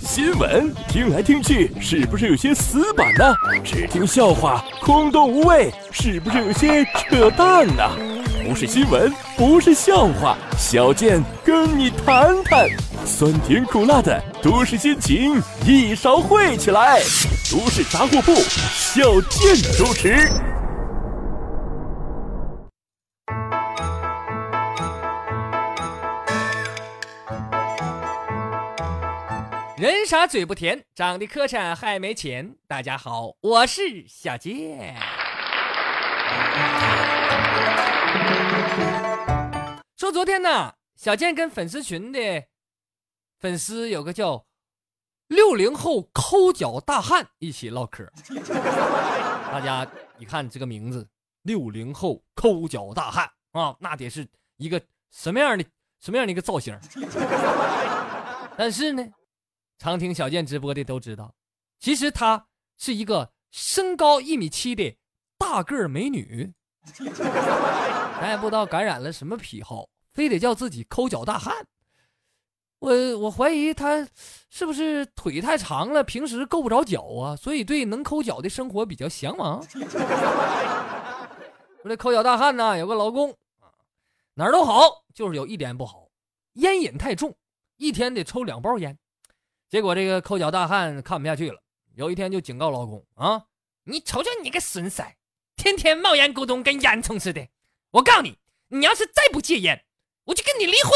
新闻听来听去，是不是有些死板呢？只听笑话，空洞无味，是不是有些扯淡呢？不是新闻，不是笑话，小健跟你谈谈，酸甜苦辣的都市心情一勺烩起来。都市杂货铺，小健主持。人傻嘴不甜，长得磕碜还没钱。大家好，我是小健。说昨天呢，小健跟粉丝群的粉丝有个叫六零后抠脚大汉一起唠嗑。大家一看这个名字，六零后抠脚大汉啊，那得是一个什么样的什么样的一个造型？但是呢。常听小健直播的都知道，其实她是一个身高一米七的大个儿美女。咱也不知道感染了什么癖好，非得叫自己抠脚大汉。我我怀疑她是不是腿太长了，平时够不着脚啊，所以对能抠脚的生活比较向往。说这抠脚大汉呢，有个老公哪儿都好，就是有一点不好，烟瘾太重，一天得抽两包烟。结果这个抠脚大汉看不下去了，有一天就警告老公：“啊，你瞅瞅你个孙子，天天冒烟咕咚，跟烟囱似的！我告诉你，你要是再不戒烟，我就跟你离婚。”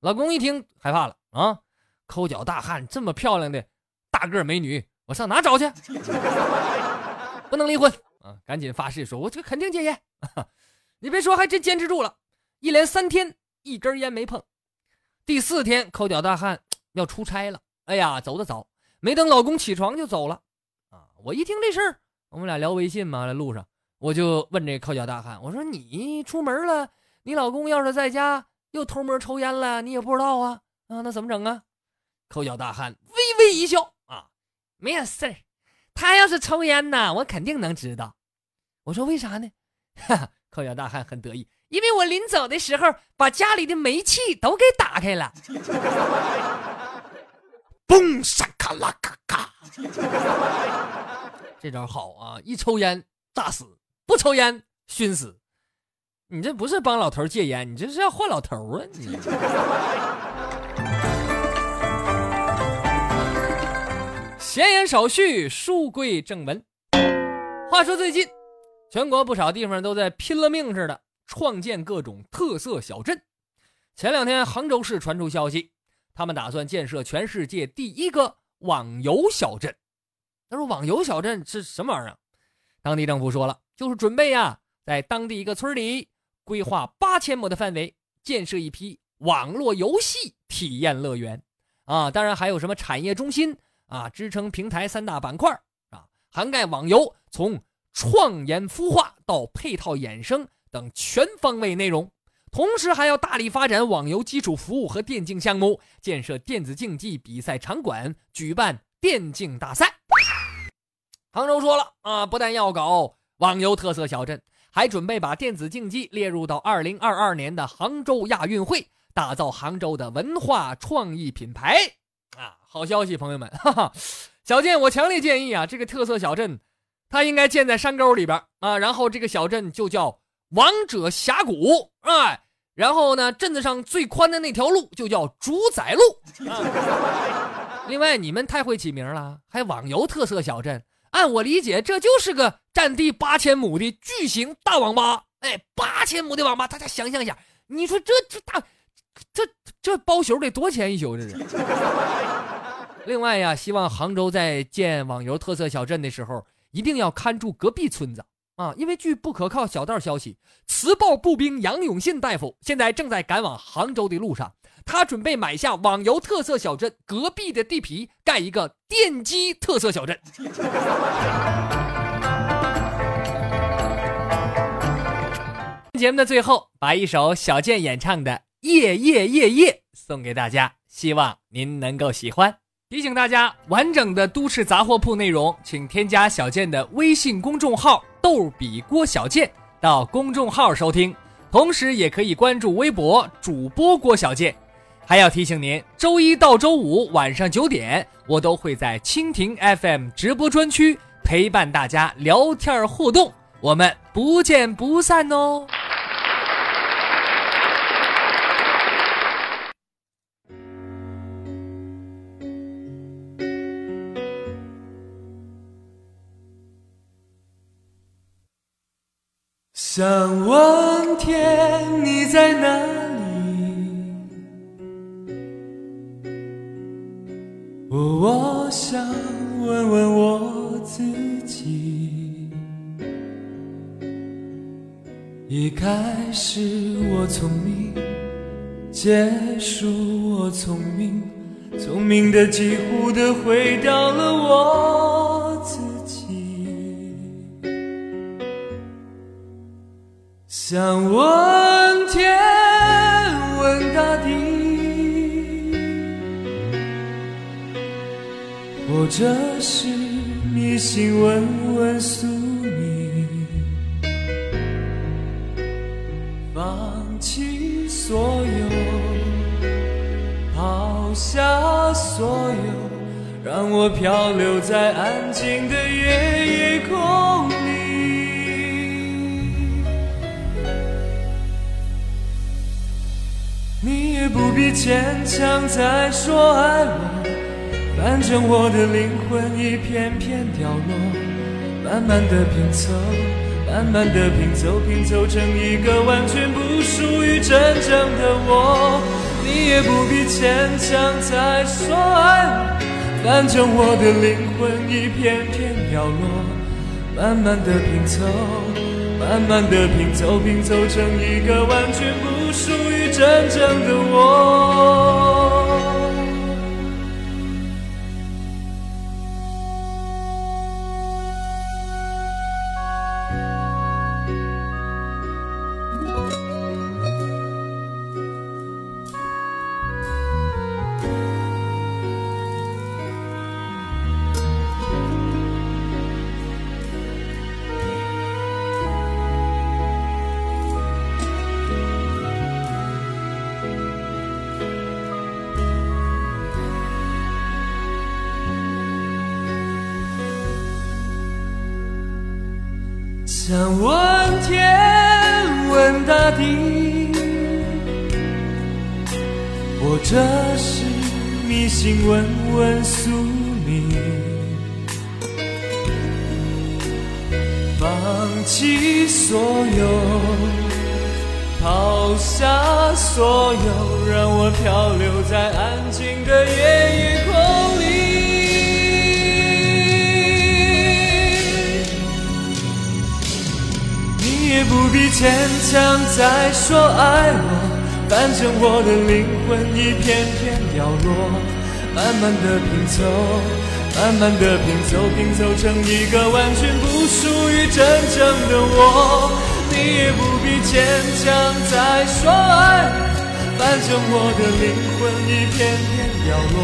老公一听害怕了啊，抠脚大汉这么漂亮的大个美女，我上哪找去？不能离婚啊！赶紧发誓说：“我这肯定戒烟。”你别说，还真坚持住了，一连三天一根烟没碰。第四天，抠脚大汉。要出差了，哎呀，走的早，没等老公起床就走了，啊！我一听这事儿，我们俩聊微信嘛，在路上，我就问这抠脚大汉，我说你出门了，你老公要是在家又偷摸抽烟了，你也不知道啊？啊，那怎么整啊？抠脚大汉微微一笑，啊，没有事儿，他要是抽烟呢，我肯定能知道。我说为啥呢？哈哈，抠脚大汉很得意，因为我临走的时候把家里的煤气都给打开了。嘣！沙卡拉咔咔，这招好啊！一抽烟炸死，不抽烟熏死。你这不是帮老头戒烟，你这是要换老头啊！你。闲言少叙，书归正文。话说最近，全国不少地方都在拼了命似的创建各种特色小镇。前两天，杭州市传出消息。他们打算建设全世界第一个网游小镇。他说：“网游小镇是什么玩意儿？”当地政府说了，就是准备呀，在当地一个村里规划八千亩的范围，建设一批网络游戏体验乐园啊。当然还有什么产业中心啊，支撑平台三大板块啊，涵盖网游从创研孵化到配套衍生等全方位内容。同时还要大力发展网游基础服务和电竞项目，建设电子竞技比赛场馆，举办电竞大赛。杭州说了啊，不但要搞网游特色小镇，还准备把电子竞技列入到二零二二年的杭州亚运会，打造杭州的文化创意品牌。啊，好消息，朋友们！哈哈，小健，我强烈建议啊，这个特色小镇，它应该建在山沟里边啊，然后这个小镇就叫王者峡谷，哎。然后呢，镇子上最宽的那条路就叫主宰路。另外，你们太会起名了，还网游特色小镇。按我理解，这就是个占地八千亩的巨型大网吧。哎，八千亩的网吧，大家想象一下，你说这这大，这这包宿得多钱一宿？这是。另外呀，希望杭州在建网游特色小镇的时候，一定要看住隔壁村子。啊，因为据不可靠小道消息，磁暴步兵杨永信大夫现在正在赶往杭州的路上。他准备买下网游特色小镇隔壁的地皮，盖一个电击特色小镇。节目的最后，把一首小健演唱的《夜夜夜夜》送给大家，希望您能够喜欢。提醒大家，完整的都市杂货铺内容，请添加小健的微信公众号。逗比郭小贱到公众号收听，同时也可以关注微博主播郭小贱。还要提醒您，周一到周五晚上九点，我都会在蜻蜓 FM 直播专区陪伴大家聊天互动，我们不见不散哦。想问天，你在哪里？我想问问我自己，一开始我聪明，结束我聪明，聪明的几乎的毁掉了我想问天，问大地。或者是迷信，问问宿命，放弃所有，抛下所有，让我漂流在安静的夜夜空里。你也不必牵强再说爱我。反正我的灵魂一片片掉落，慢慢的拼凑，慢慢的拼凑，拼凑成一个完全不属于真正的我。你也不必牵强再说爱我，反正我的灵魂一片片掉落，慢慢的拼凑，慢慢的拼凑，拼凑成一个完全不属于真正的我。想问天，问大地，或者是迷信，问问宿命，放弃所有，抛下所有，让我漂流在安静的夜夜空不必牵强再说爱我，反正我的灵魂一片片掉落，慢慢的拼凑，慢慢的拼凑，拼凑成一个完全不属于真正的我。你也不必牵强再说爱我，反正我的灵魂一片片掉落，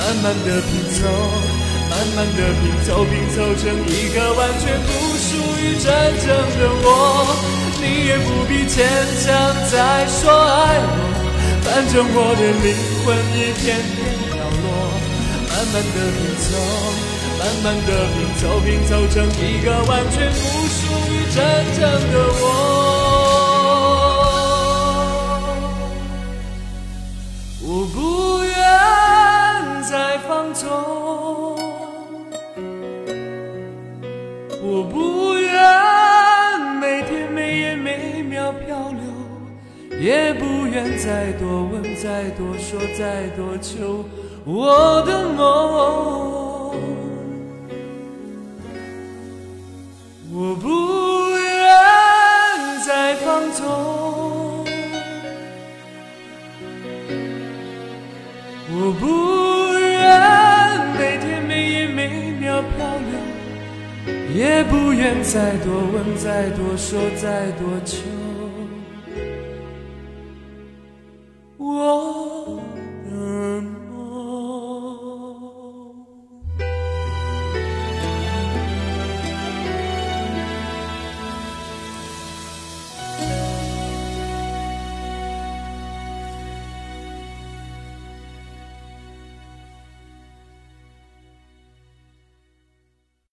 慢慢的拼凑。慢慢的拼凑，拼凑成一个完全不属于真正的我。你也不必牵强再说爱我，反正我的灵魂一片片掉落。慢慢的拼凑，慢慢的拼凑，拼凑成一个完全不属于真正的我。我不愿再放纵。也不愿再多问、再多说、再多求我的梦。我不愿再放纵，我不愿每天每夜每秒漂流。也不愿再多问，再多说，再多求。